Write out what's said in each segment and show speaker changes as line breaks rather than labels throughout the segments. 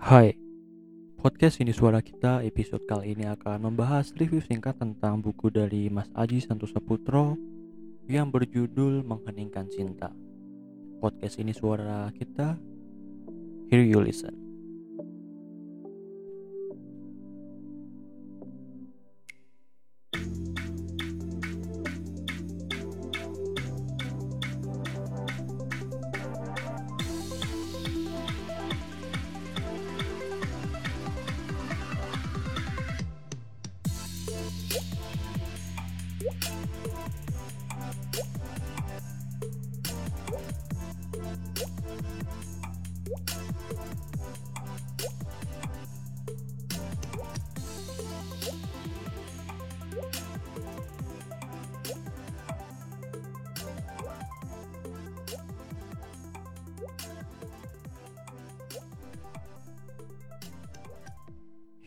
Hai, podcast ini suara kita episode kali ini akan membahas review singkat tentang buku dari Mas Aji Santosa Putro yang berjudul Mengheningkan Cinta. Podcast ini suara kita, here you listen.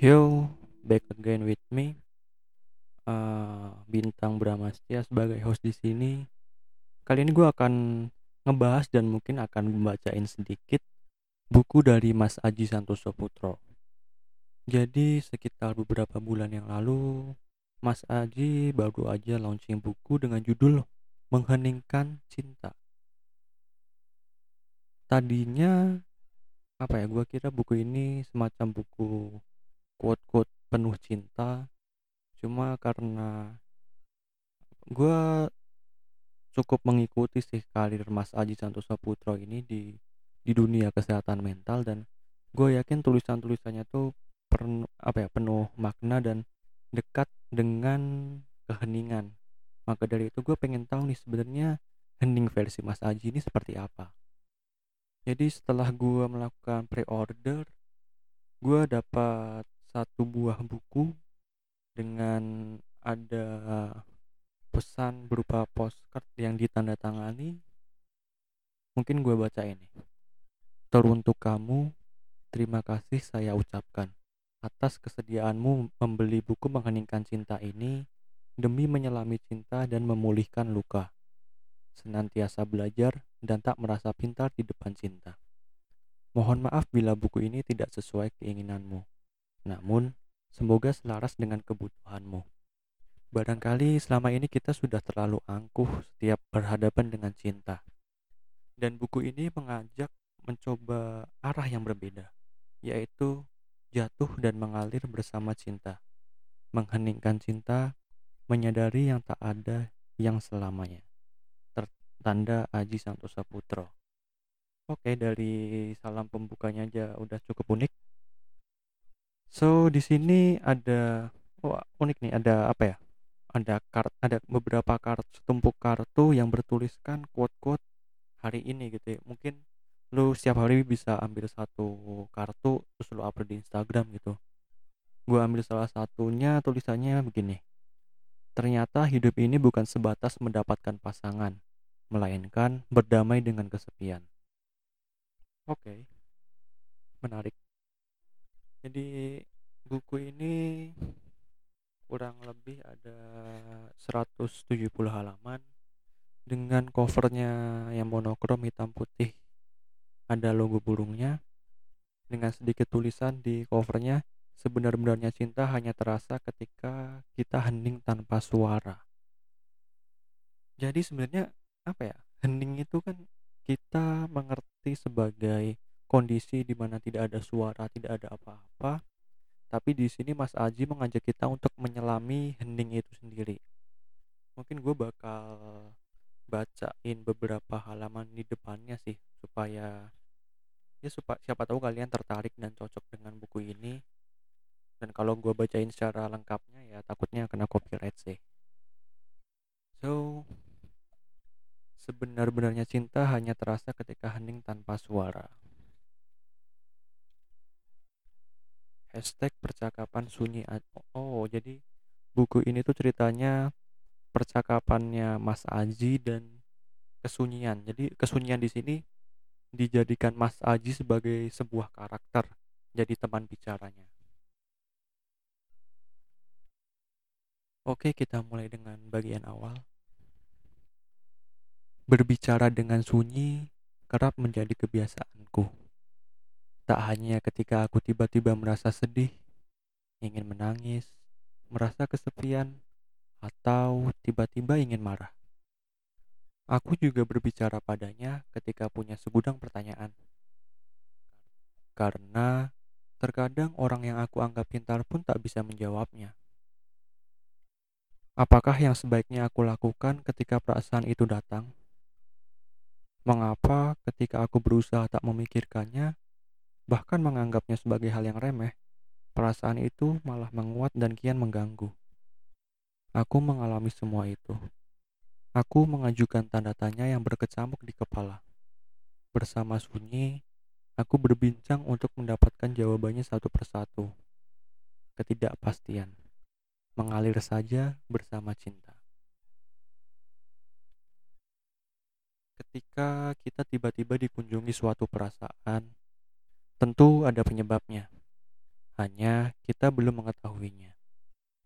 Yo, back again with me. Uh, Bintang Bramastia sebagai host di sini. Kali ini gue akan ngebahas dan mungkin akan membacain sedikit buku dari Mas Aji Santoso Putro. Jadi sekitar beberapa bulan yang lalu, Mas Aji baru aja launching buku dengan judul Mengheningkan Cinta. Tadinya apa ya? Gue kira buku ini semacam buku quote-quote penuh cinta. Cuma karena gue cukup mengikuti sih karir Mas Aji Santosa Putro ini di di dunia kesehatan mental dan gue yakin tulisan-tulisannya tuh penuh apa ya penuh makna dan dekat dengan keheningan. Maka dari itu gue pengen tahu nih sebenarnya hening versi Mas Aji ini seperti apa. Jadi setelah gue melakukan pre-order gue dapat satu buah buku dengan ada pesan berupa postcard yang ditandatangani mungkin gue baca ini. Teruntuk kamu terima kasih saya ucapkan. Atas kesediaanmu membeli buku mengheningkan cinta ini demi menyelami cinta dan memulihkan luka. Senantiasa belajar dan tak merasa pintar di depan cinta. Mohon maaf bila buku ini tidak sesuai keinginanmu namun, semoga selaras dengan kebutuhanmu. Barangkali selama ini kita sudah terlalu angkuh setiap berhadapan dengan cinta. Dan buku ini mengajak mencoba arah yang berbeda, yaitu jatuh dan mengalir bersama cinta. Mengheningkan cinta, menyadari yang tak ada yang selamanya. Tertanda Aji Santosa Putro. Oke, dari salam pembukanya aja udah cukup unik. So di sini ada oh, unik nih ada apa ya? Ada kart ada beberapa kartu setumpuk kartu yang bertuliskan quote-quote hari ini gitu ya. Mungkin lu setiap hari bisa ambil satu kartu terus lu upload di Instagram gitu. Gua ambil salah satunya tulisannya begini. Ternyata hidup ini bukan sebatas mendapatkan pasangan, melainkan berdamai dengan kesepian. Oke. Okay. Menarik jadi buku ini kurang lebih ada 170 halaman dengan covernya yang monokrom hitam putih. Ada logo burungnya dengan sedikit tulisan di covernya sebenar-benarnya cinta hanya terasa ketika kita hening tanpa suara. Jadi sebenarnya apa ya hening itu kan kita mengerti sebagai kondisi di mana tidak ada suara, tidak ada apa-apa. Tapi di sini Mas Aji mengajak kita untuk menyelami hening itu sendiri. Mungkin gue bakal bacain beberapa halaman di depannya sih supaya ya supaya siapa tahu kalian tertarik dan cocok dengan buku ini. Dan kalau gue bacain secara lengkapnya ya takutnya kena copyright sih. So, sebenar-benarnya cinta hanya terasa ketika hening tanpa suara. Hashtag percakapan sunyi oh jadi buku ini tuh ceritanya percakapannya Mas Aji dan kesunyian. Jadi kesunyian di sini dijadikan Mas Aji sebagai sebuah karakter jadi teman bicaranya. Oke kita mulai dengan bagian awal. Berbicara dengan sunyi kerap menjadi kebiasaanku Tak hanya ketika aku tiba-tiba merasa sedih, ingin menangis, merasa kesepian, atau tiba-tiba ingin marah. Aku juga berbicara padanya ketika punya segudang pertanyaan. Karena terkadang orang yang aku anggap pintar pun tak bisa menjawabnya. Apakah yang sebaiknya aku lakukan ketika perasaan itu datang? Mengapa ketika aku berusaha tak memikirkannya, bahkan menganggapnya sebagai hal yang remeh, perasaan itu malah menguat dan kian mengganggu. Aku mengalami semua itu. Aku mengajukan tanda tanya yang berkecamuk di kepala. Bersama sunyi, aku berbincang untuk mendapatkan jawabannya satu persatu. Ketidakpastian mengalir saja bersama cinta. Ketika kita tiba-tiba dikunjungi suatu perasaan, tentu ada penyebabnya. Hanya kita belum mengetahuinya.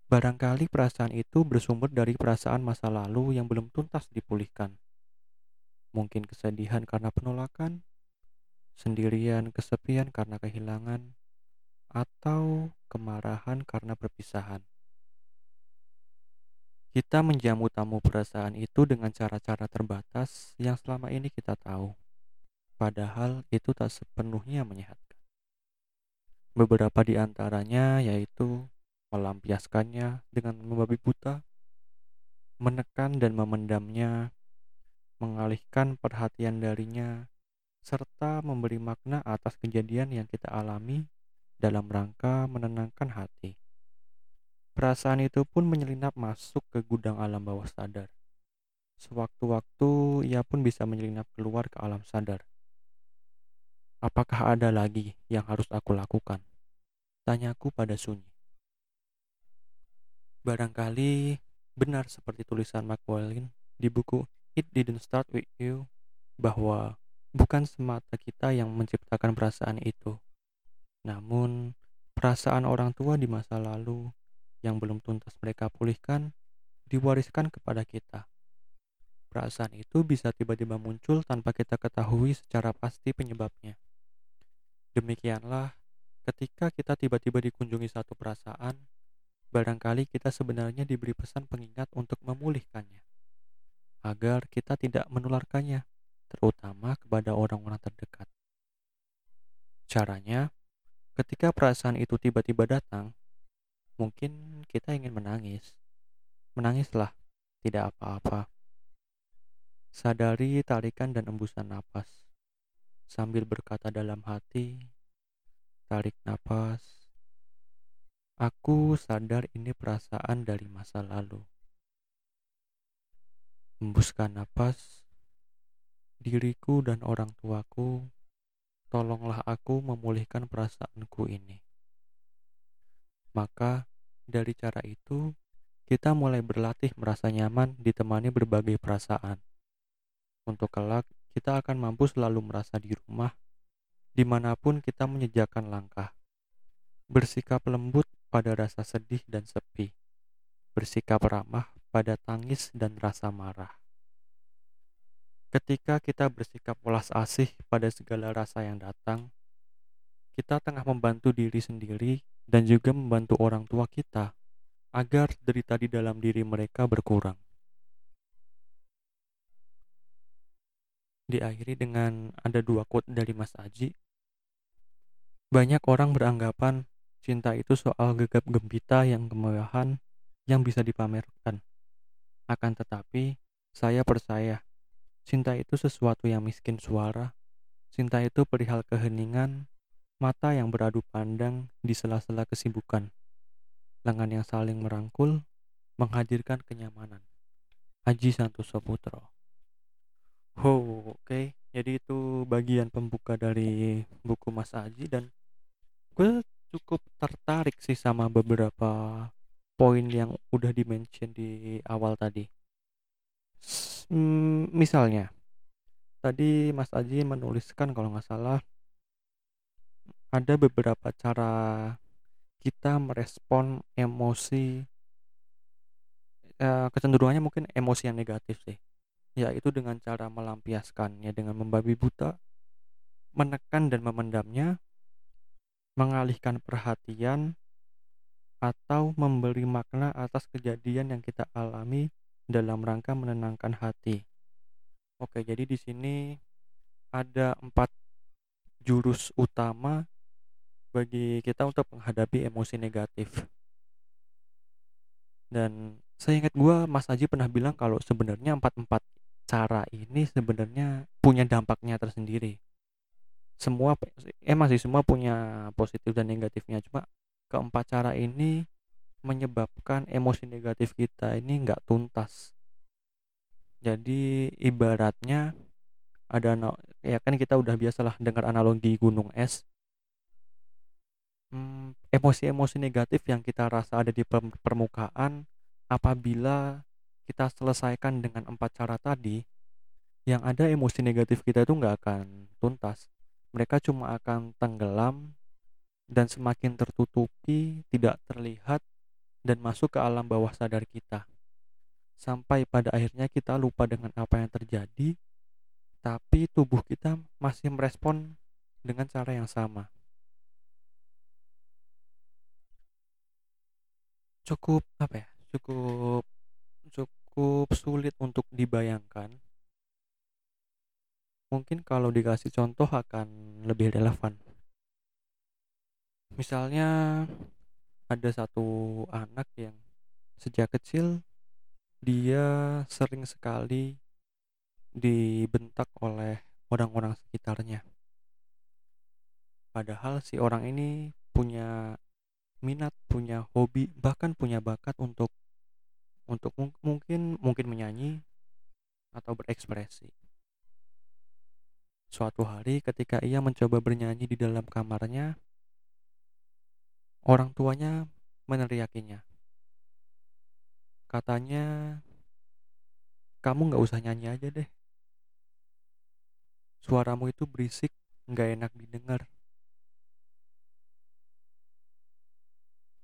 Barangkali perasaan itu bersumber dari perasaan masa lalu yang belum tuntas dipulihkan. Mungkin kesedihan karena penolakan, sendirian kesepian karena kehilangan, atau kemarahan karena perpisahan. Kita menjamu tamu perasaan itu dengan cara-cara terbatas yang selama ini kita tahu. Padahal itu tak sepenuhnya menyehatkan. Beberapa di antaranya yaitu melampiaskannya dengan membabi buta, menekan dan memendamnya, mengalihkan perhatian darinya, serta memberi makna atas kejadian yang kita alami dalam rangka menenangkan hati. Perasaan itu pun menyelinap masuk ke gudang alam bawah sadar. Sewaktu-waktu ia pun bisa menyelinap keluar ke alam sadar. Apakah ada lagi yang harus aku lakukan? Tanyaku pada sunyi. Barangkali benar seperti tulisan McWilliam di buku It Didn't Start With You bahwa bukan semata kita yang menciptakan perasaan itu, namun perasaan orang tua di masa lalu yang belum tuntas mereka pulihkan diwariskan kepada kita. Perasaan itu bisa tiba-tiba muncul tanpa kita ketahui secara pasti penyebabnya. Demikianlah, ketika kita tiba-tiba dikunjungi satu perasaan, barangkali kita sebenarnya diberi pesan pengingat untuk memulihkannya, agar kita tidak menularkannya, terutama kepada orang-orang terdekat. Caranya, ketika perasaan itu tiba-tiba datang, Mungkin kita ingin menangis. Menangislah, tidak apa-apa. Sadari tarikan dan embusan napas. Sambil berkata dalam hati, tarik napas. Aku sadar ini perasaan dari masa lalu. Hembuskan napas. Diriku dan orang tuaku, tolonglah aku memulihkan perasaanku ini. Maka dari cara itu, kita mulai berlatih merasa nyaman ditemani berbagai perasaan. Untuk kelak, kita akan mampu selalu merasa di rumah, di mana pun kita menyejakan langkah. Bersikap lembut pada rasa sedih dan sepi. Bersikap ramah pada tangis dan rasa marah. Ketika kita bersikap welas asih pada segala rasa yang datang, kita tengah membantu diri sendiri dan juga membantu orang tua kita agar derita di dalam diri mereka berkurang. Diakhiri dengan ada dua quote dari Mas Aji. Banyak orang beranggapan cinta itu soal gegap gempita yang kemewahan yang bisa dipamerkan. Akan tetapi, saya percaya cinta itu sesuatu yang miskin suara. Cinta itu perihal keheningan mata yang beradu pandang di sela-sela kesibukan, lengan yang saling merangkul, menghadirkan kenyamanan. Haji Santoso Putro. Oh, oke. Jadi itu bagian pembuka dari buku Mas Aji dan gue cukup tertarik sih sama beberapa poin yang udah dimention di awal tadi. Hmm, misalnya, tadi Mas Aji menuliskan kalau nggak salah ada beberapa cara kita merespon emosi uh, kecenderungannya mungkin emosi yang negatif sih yaitu dengan cara melampiaskannya dengan membabi buta menekan dan memendamnya mengalihkan perhatian atau memberi makna atas kejadian yang kita alami dalam rangka menenangkan hati. Oke, jadi di sini ada empat jurus utama bagi kita untuk menghadapi emosi negatif. Dan saya ingat gue Mas Aji pernah bilang kalau sebenarnya empat-empat cara ini sebenarnya punya dampaknya tersendiri. Semua emang sih semua punya positif dan negatifnya cuma keempat cara ini menyebabkan emosi negatif kita ini nggak tuntas jadi ibaratnya ada ya kan kita udah biasalah dengar analogi gunung es hmm, emosi-emosi negatif yang kita rasa ada di permukaan apabila kita selesaikan dengan empat cara tadi yang ada emosi negatif kita itu nggak akan tuntas mereka cuma akan tenggelam dan semakin tertutupi tidak terlihat dan masuk ke alam bawah sadar kita sampai pada akhirnya kita lupa dengan apa yang terjadi, tapi tubuh kita masih merespon dengan cara yang sama. Cukup apa ya? Cukup sulit untuk dibayangkan. Mungkin kalau dikasih contoh akan lebih relevan. Misalnya ada satu anak yang sejak kecil dia sering sekali dibentak oleh orang-orang sekitarnya. Padahal si orang ini punya minat, punya hobi, bahkan punya bakat untuk untuk mungkin mungkin menyanyi atau berekspresi. Suatu hari ketika ia mencoba bernyanyi di dalam kamarnya, orang tuanya meneriakinya. Katanya, kamu nggak usah nyanyi aja deh. Suaramu itu berisik, nggak enak didengar.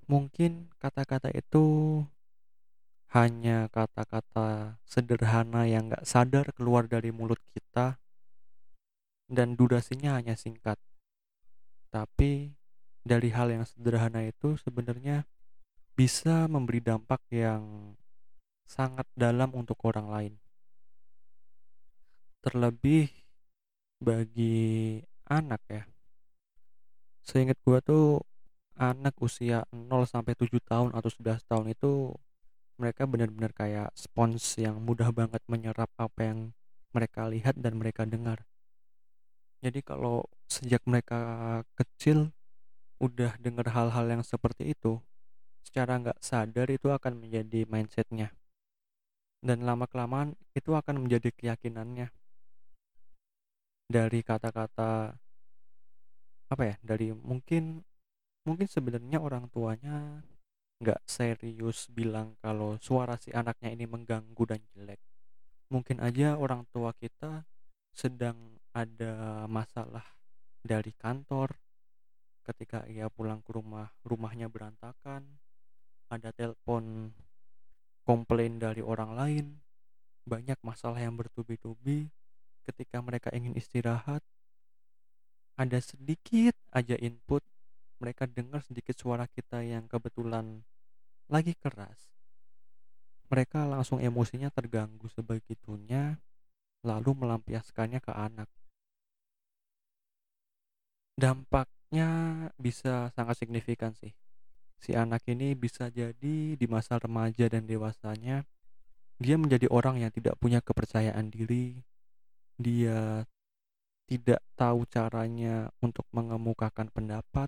Mungkin kata-kata itu hanya kata-kata sederhana yang nggak sadar keluar dari mulut kita dan durasinya hanya singkat. Tapi dari hal yang sederhana itu sebenarnya bisa memberi dampak yang sangat dalam untuk orang lain. Terlebih bagi anak ya. Seingat gua tuh anak usia 0 sampai 7 tahun atau 11 tahun itu mereka benar-benar kayak spons yang mudah banget menyerap apa yang mereka lihat dan mereka dengar. Jadi kalau sejak mereka kecil udah dengar hal-hal yang seperti itu, secara nggak sadar itu akan menjadi mindsetnya dan lama kelamaan itu akan menjadi keyakinannya dari kata-kata apa ya dari mungkin mungkin sebenarnya orang tuanya nggak serius bilang kalau suara si anaknya ini mengganggu dan jelek mungkin aja orang tua kita sedang ada masalah dari kantor ketika ia pulang ke rumah rumahnya berantakan ada telepon komplain dari orang lain, banyak masalah yang bertubi-tubi. Ketika mereka ingin istirahat, ada sedikit aja input, mereka dengar sedikit suara kita yang kebetulan lagi keras. Mereka langsung emosinya terganggu sebegitunya, lalu melampiaskannya ke anak. Dampaknya bisa sangat signifikan sih si anak ini bisa jadi di masa remaja dan dewasanya dia menjadi orang yang tidak punya kepercayaan diri dia tidak tahu caranya untuk mengemukakan pendapat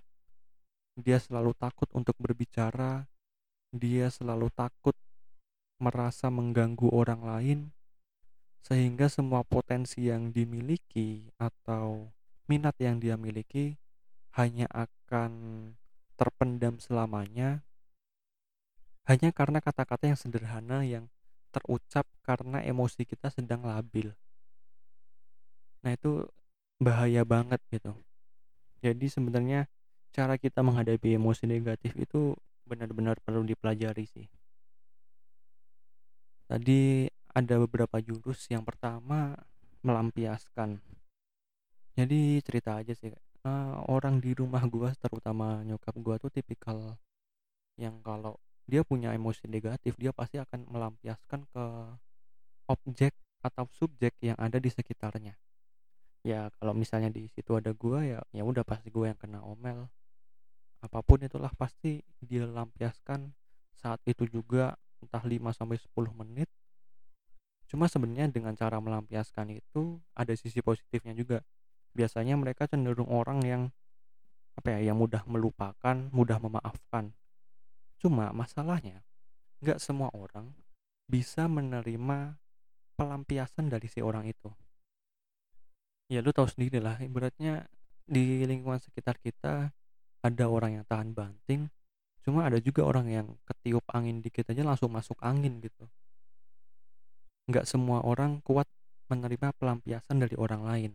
dia selalu takut untuk berbicara dia selalu takut merasa mengganggu orang lain sehingga semua potensi yang dimiliki atau minat yang dia miliki hanya akan terpendam selamanya hanya karena kata-kata yang sederhana yang terucap karena emosi kita sedang labil. Nah, itu bahaya banget gitu. Jadi sebenarnya cara kita menghadapi emosi negatif itu benar-benar perlu dipelajari sih. Tadi ada beberapa jurus. Yang pertama melampiaskan. Jadi cerita aja sih uh, orang di rumah gua terutama nyokap gua tuh tipikal yang kalau dia punya emosi negatif dia pasti akan melampiaskan ke objek atau subjek yang ada di sekitarnya ya kalau misalnya di situ ada gua ya ya udah pasti gua yang kena omel apa pun itulah pasti dia lampiaskan saat itu juga entah 5 sampai 10 menit. Cuma sebenarnya dengan cara melampiaskan itu ada sisi positifnya juga. Biasanya mereka cenderung orang yang apa ya yang mudah melupakan mudah memaafkan. Cuma masalahnya nggak semua orang bisa menerima pelampiasan dari si orang itu. Ya lu tahu sendiri lah ibaratnya di lingkungan sekitar kita ada orang yang tahan banting cuma ada juga orang yang ketiup angin dikit aja langsung masuk angin gitu. Nggak semua orang kuat menerima pelampiasan dari orang lain.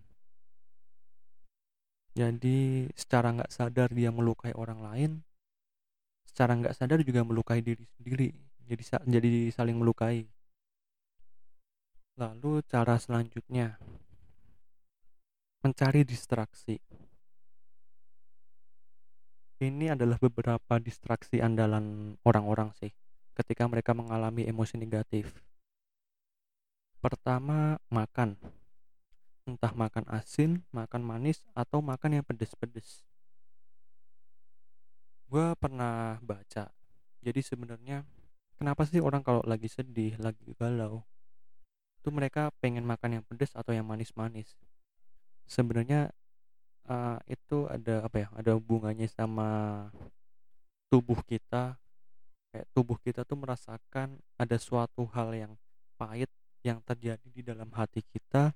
Jadi secara nggak sadar dia melukai orang lain secara nggak sadar juga melukai diri sendiri jadi jadi saling melukai. Lalu cara selanjutnya mencari distraksi ini adalah beberapa distraksi andalan orang-orang sih ketika mereka mengalami emosi negatif. Pertama, makan. Entah makan asin, makan manis, atau makan yang pedes-pedes. Gue pernah baca, jadi sebenarnya kenapa sih orang kalau lagi sedih, lagi galau, itu mereka pengen makan yang pedes atau yang manis-manis. Sebenarnya uh, itu ada apa ya ada hubungannya sama tubuh kita. Kayak tubuh kita tuh merasakan ada suatu hal yang pahit yang terjadi di dalam hati kita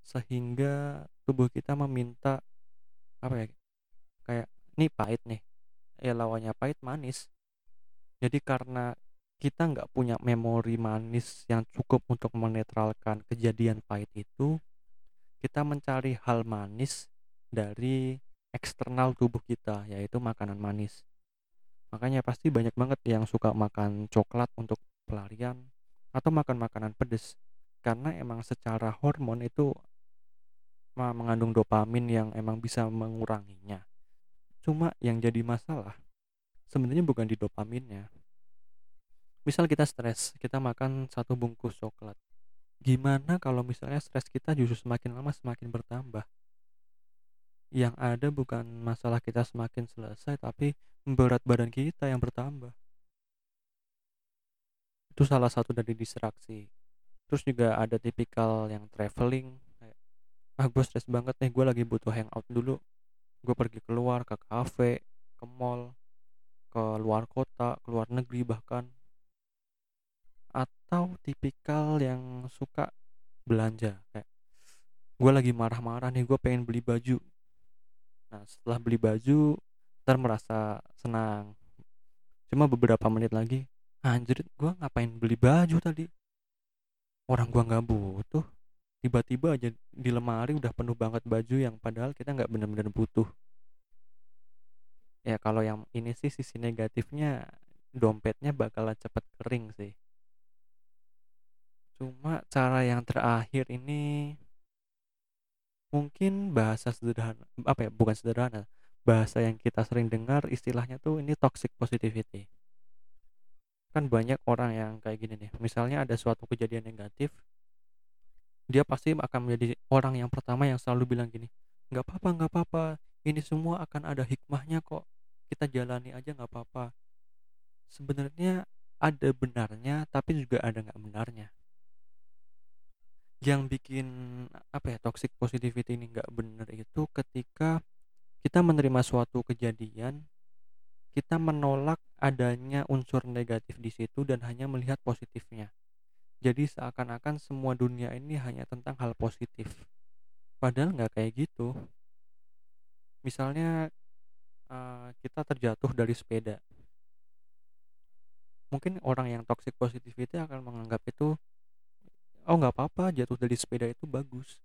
sehingga tubuh kita meminta apa ya kayak ini pahit nih. Ya lawannya pahit manis. Jadi karena kita nggak punya memori manis yang cukup untuk menetralkan kejadian pahit itu kita mencari hal manis dari eksternal tubuh kita yaitu makanan manis. Makanya pasti banyak banget yang suka makan coklat untuk pelarian atau makan makanan pedas karena emang secara hormon itu mengandung dopamin yang emang bisa menguranginya. Cuma yang jadi masalah sebenarnya bukan di dopaminnya. Misal kita stres kita makan satu bungkus coklat. Gimana kalau misalnya stres kita justru semakin lama semakin bertambah yang ada bukan masalah kita semakin selesai tapi berat badan kita yang bertambah. Itu salah satu dari distraksi. Terus juga ada tipikal yang traveling kayak ah gue stres banget nih gue lagi butuh hangout dulu. Gue pergi keluar ke cafe ke mall ke luar kota ke luar negeri bahkan. Atau tipikal yang suka belanja kayak gue lagi marah-marah nih gue pengen beli baju Nah, setelah beli baju, ntar merasa senang. Cuma beberapa menit lagi, anjir, gua ngapain beli baju tadi? Orang gua nggak butuh. Tiba-tiba aja di lemari udah penuh banget baju yang padahal kita nggak benar-benar butuh. Ya kalau yang ini sih sisi negatifnya dompetnya bakalan cepet kering sih. Cuma cara yang terakhir ini mungkin bahasa sederhana apa ya bukan sederhana bahasa yang kita sering dengar istilahnya tuh ini toxic positivity. Kan banyak orang yang kayak gini nih misalnya ada suatu kejadian negatif dia pasti akan menjadi orang yang pertama yang selalu bilang gini nggak apa-apa nggak apa-apa ini semua akan ada hikmahnya kok kita jalani aja nggak apa-apa. Sebenarnya ada benarnya tapi juga ada nggak benarnya yang bikin apa ya toxic positivity ini nggak bener itu ketika kita menerima suatu kejadian kita menolak adanya unsur negatif di situ dan hanya melihat positifnya. Jadi seakan-akan semua dunia ini hanya tentang hal positif. Padahal nggak kayak gitu. Misalnya uh, kita terjatuh dari sepeda. Mungkin orang yang toxic positivity akan menganggap itu oh nggak apa-apa jatuh dari sepeda itu bagus.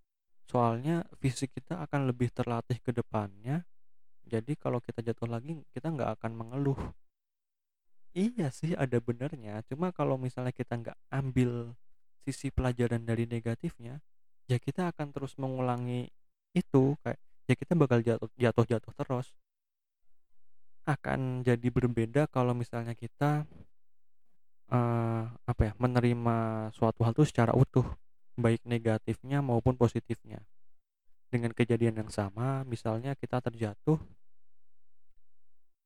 Soalnya fisik kita akan lebih terlatih ke depannya. Jadi kalau kita jatuh lagi kita nggak akan mengeluh. Iya sih ada benernya cuma kalau misalnya kita nggak ambil sisi pelajaran dari negatifnya ya kita akan terus mengulangi itu kayak ya kita bakal jatuh jatuh jatuh terus. Akan jadi berbeda kalau misalnya kita uh, apa ya menerima suatu hal itu secara utuh baik negatifnya maupun positifnya. Dengan kejadian yang sama misalnya kita terjatuh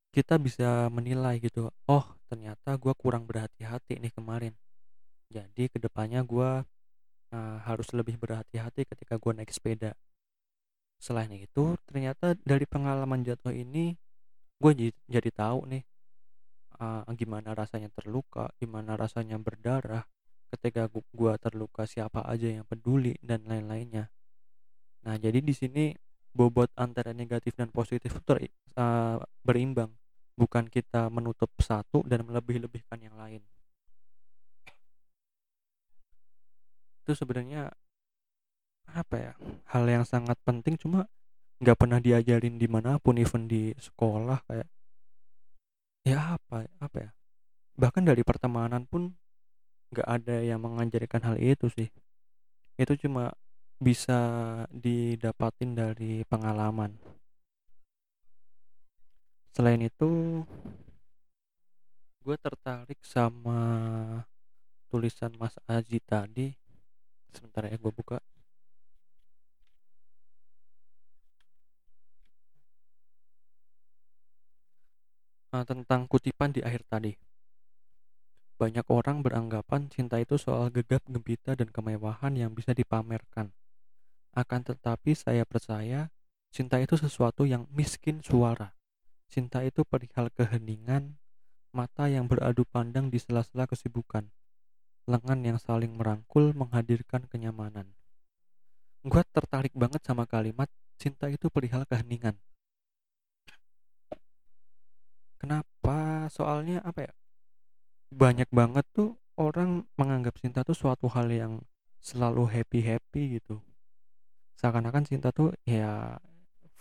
kita bisa menilai gitu oh ternyata gue kurang berhati-hati nih kemarin. Jadi ke depannya gue uh, harus lebih berhati-hati ketika gue naik sepeda. Selain itu ternyata dari pengalaman jatuh ini gue jadi tahu nih uh, gimana rasanya terluka gimana rasanya berdarah ketika gue terluka siapa aja yang peduli dan lain-lainnya. Nah jadi di sini bobot antara negatif dan positif itu uh, berimbang. Bukan kita menutup satu dan melebih-lebihkan yang lain. Itu sebenarnya apa ya hal yang sangat penting cuma nggak pernah diajarin di mana pun even di sekolah kayak ya apa apa ya bahkan dari pertemanan pun nggak ada yang mengajarkan hal itu sih. Itu cuma bisa didapatin dari pengalaman. Selain itu gue tertarik sama tulisan Mas Aji tadi. Sebentar ya gue buka nah, tentang kutipan di akhir tadi banyak orang beranggapan cinta itu soal gegap gempita dan kemewahan yang bisa dipamerkan akan tetapi saya percaya cinta itu sesuatu yang miskin suara. Cinta itu perihal keheningan, mata yang beradu pandang di sela-sela kesibukan, lengan yang saling merangkul menghadirkan kenyamanan. Gue tertarik banget sama kalimat cinta itu perihal keheningan. Kenapa? Soalnya apa ya? Banyak banget tuh orang menganggap cinta tuh suatu hal yang selalu happy-happy gitu seakan-akan cinta tuh ya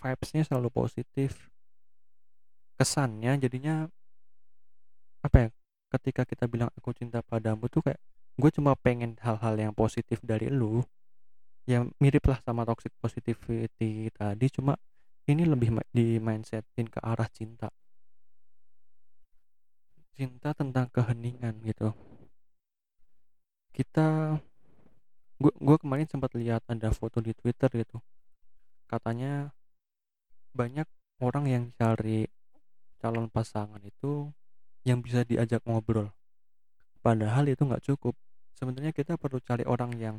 vibesnya selalu positif kesannya jadinya apa ya ketika kita bilang aku cinta padamu tuh kayak gue cuma pengen hal-hal yang positif dari lu yang mirip lah sama toxic positivity tadi cuma ini lebih di mindsetin ke arah cinta cinta tentang keheningan gitu. Kita gue kemarin sempat lihat ada foto di Twitter gitu. Katanya banyak orang yang cari calon pasangan itu yang bisa diajak ngobrol. Padahal itu nggak cukup. Sebenarnya kita perlu cari orang yang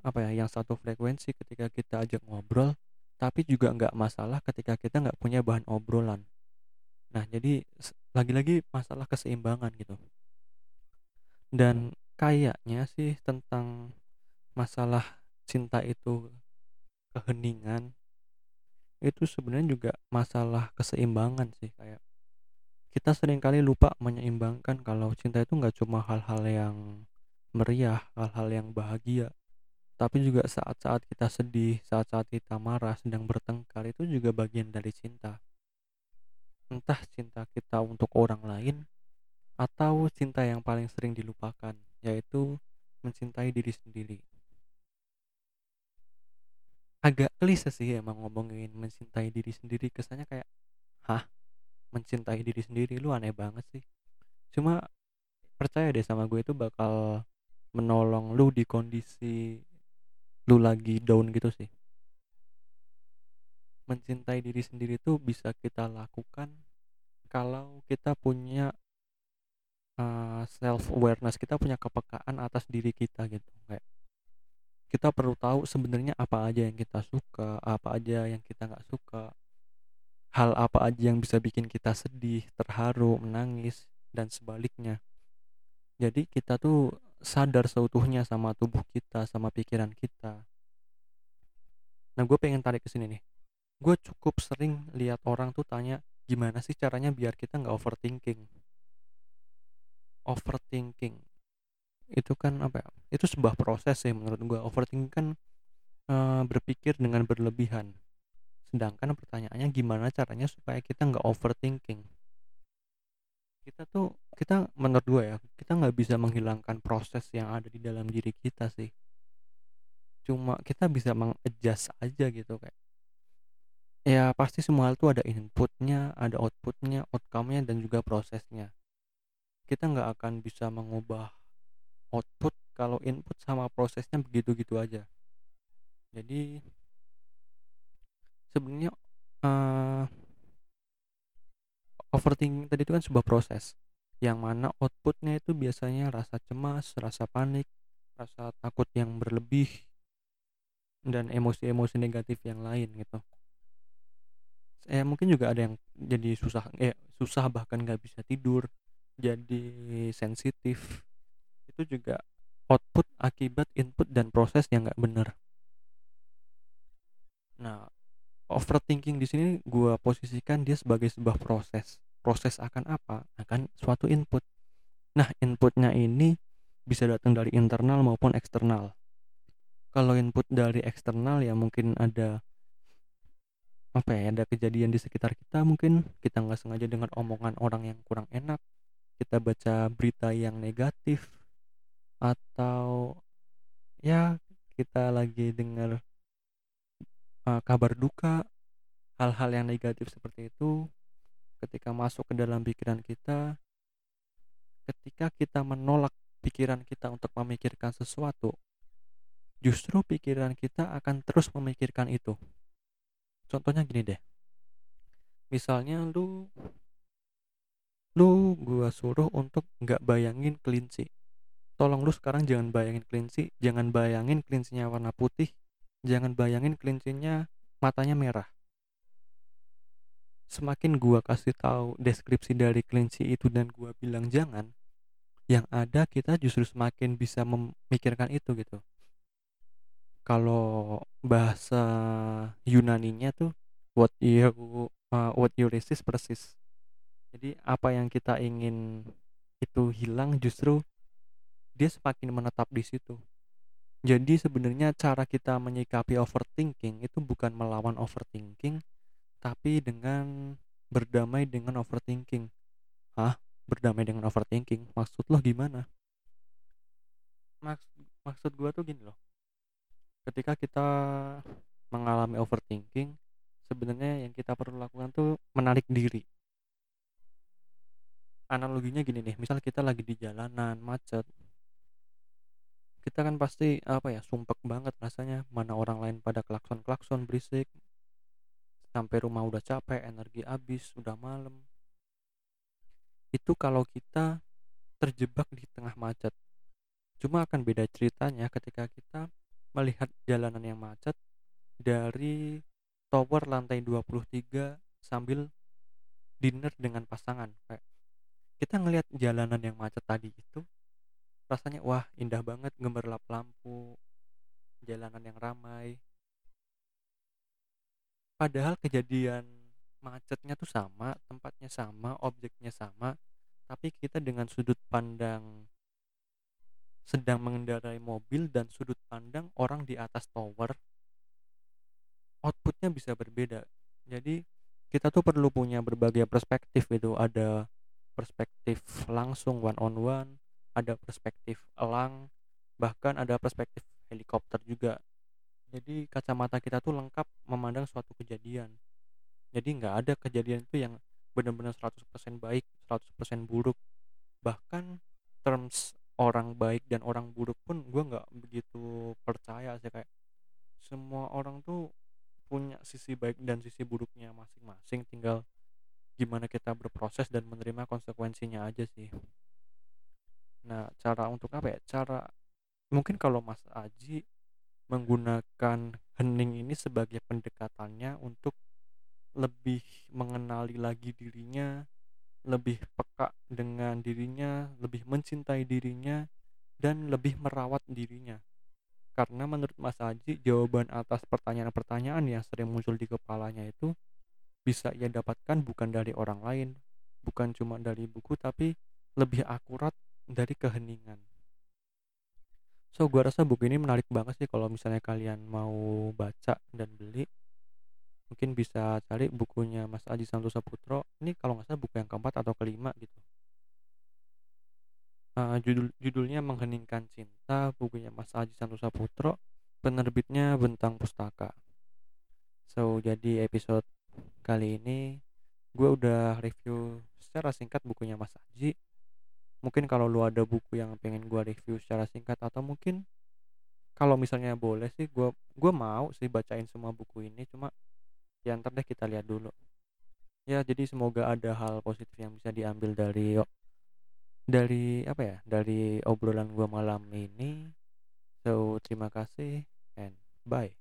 apa ya yang satu frekuensi ketika kita ajak ngobrol tapi juga nggak masalah ketika kita nggak punya bahan obrolan nah jadi lagi-lagi masalah keseimbangan gitu. Dan kayaknya sih tentang masalah cinta itu keheningan itu sebenarnya juga masalah keseimbangan sih kayak kita sering kali lupa menyeimbangkan kalau cinta itu nggak cuma hal-hal yang meriah hal-hal yang bahagia tapi juga saat-saat kita sedih saat-saat kita marah sedang bertengkar itu juga bagian dari cinta entah cinta kita untuk orang lain atau cinta yang paling sering dilupakan yaitu mencintai diri sendiri. Agak klise sih emang ngomongin mencintai diri sendiri kesannya kayak hah? Mencintai diri sendiri? Lu aneh banget sih. Cuma percaya deh sama gue itu bakal menolong lu di kondisi lu lagi down gitu sih mencintai diri sendiri itu bisa kita lakukan kalau kita punya uh, self awareness kita punya kepekaan atas diri kita gitu. Kayak kita perlu tahu sebenarnya apa aja yang kita suka apa aja yang kita nggak suka hal apa aja yang bisa bikin kita sedih terharu menangis dan sebaliknya. Jadi kita tuh sadar seutuhnya sama tubuh kita sama pikiran kita. Nah gue pengen tarik ke sini nih gue cukup sering lihat orang tuh tanya gimana sih caranya biar kita nggak overthinking? Overthinking itu kan apa ya? Itu sebuah proses sih menurut gue overthinking kan e, berpikir dengan berlebihan. Sedangkan pertanyaannya gimana caranya supaya kita nggak overthinking? Kita tuh kita menurut gue ya kita nggak bisa menghilangkan proses yang ada di dalam diri kita sih. Cuma kita bisa mengadjust aja gitu kayak ya pasti semua hal itu ada inputnya ada outputnya outcome-nya dan juga prosesnya. Kita nggak akan bisa mengubah output kalau input sama prosesnya begitu-gitu aja. Jadi sebenarnya uh, overthinking tadi itu kan sebuah proses yang mana outputnya itu biasanya rasa cemas rasa panik rasa takut yang berlebih dan emosi-emosi negatif yang lain gitu eh mungkin juga ada yang jadi susah eh susah bahkan nggak bisa tidur jadi sensitif. Itu juga output akibat input dan proses yang nggak benar. Nah overthinking di sini gue posisikan dia sebagai sebuah proses. Proses akan apa? Akan suatu input. Nah inputnya ini bisa datang dari internal maupun eksternal. Kalau input dari eksternal ya mungkin ada apa ya ada kejadian di sekitar kita mungkin kita nggak sengaja dengan omongan orang yang kurang enak kita baca berita yang negatif atau ya kita lagi dengar uh, kabar duka hal-hal yang negatif seperti itu ketika masuk ke dalam pikiran kita ketika kita menolak pikiran kita untuk memikirkan sesuatu justru pikiran kita akan terus memikirkan itu contohnya gini deh. Misalnya lu lu gua suruh untuk nggak bayangin kelinci. Tolong lu sekarang jangan bayangin kelinci jangan bayangin kelincinya warna putih jangan bayangin kelincinya matanya merah. Semakin gua kasih tahu deskripsi dari kelinci itu dan gua bilang jangan yang ada kita justru semakin bisa memikirkan itu gitu kalau bahasa Yunaninya tuh what you uh, what you resist persis. Jadi apa yang kita ingin itu hilang justru dia semakin menetap di situ. Jadi sebenarnya cara kita menyikapi overthinking itu bukan melawan overthinking tapi dengan berdamai dengan overthinking. Hah? Berdamai dengan overthinking? Maksud lo gimana? Maks maksud gua tuh gini loh ketika kita mengalami overthinking sebenarnya yang kita perlu lakukan tuh menarik diri. Analoginya gini nih misal kita lagi di jalanan macet. Kita kan pasti apa ya sumpek banget rasanya mana orang lain pada klakson klakson berisik. Sampai rumah udah capek energi habis udah malam. Itu kalau kita terjebak di tengah macet. Cuma akan beda ceritanya ketika kita melihat jalanan yang macet dari tower lantai 23 sambil dinner dengan pasangan kayak kita ngelihat jalanan yang macet tadi itu rasanya wah indah banget gemerlap lampu jalanan yang ramai. Padahal kejadian macetnya tuh sama tempatnya sama objeknya sama tapi kita dengan sudut pandang sedang mengendarai mobil dan sudut pandang orang di atas tower outputnya bisa berbeda. Jadi kita tuh perlu punya berbagai perspektif itu ada perspektif langsung one on one ada perspektif elang bahkan ada perspektif helikopter juga. Jadi kacamata kita tuh lengkap memandang suatu kejadian. Jadi nggak ada kejadian itu yang benar-benar 100% baik 100% buruk. Bahkan terms orang baik dan orang buruk pun gue nggak begitu percaya sih kayak semua orang tuh punya sisi baik dan sisi buruknya masing-masing tinggal gimana kita berproses dan menerima konsekuensinya aja sih. Nah cara untuk apa ya? Cara mungkin kalau Mas Aji menggunakan hening ini sebagai pendekatannya untuk lebih mengenali lagi dirinya lebih peka dengan dirinya, lebih mencintai dirinya, dan lebih merawat dirinya. Karena menurut Mas Haji, jawaban atas pertanyaan-pertanyaan yang sering muncul di kepalanya itu bisa ia dapatkan bukan dari orang lain, bukan cuma dari buku, tapi lebih akurat dari keheningan. So, gua rasa buku ini menarik banget sih kalau misalnya kalian mau baca dan beli mungkin bisa cari bukunya Mas Aji Santosa Putro. Ini kalau nggak salah buku yang keempat atau kelima gitu. Uh, judul judulnya mengheningkan cinta bukunya Mas Aji Santosa Putro. Penerbitnya Bentang Pustaka. So jadi episode kali ini gue udah review secara singkat bukunya Mas Aji mungkin kalau lu ada buku yang pengen gue review secara singkat atau mungkin kalau misalnya boleh sih gue gue mau sih bacain semua buku ini. Cuma ya ntar deh kita lihat dulu. Ya jadi semoga ada hal positif yang bisa diambil dari dari apa ya dari obrolan gue malam ini. So terima kasih and bye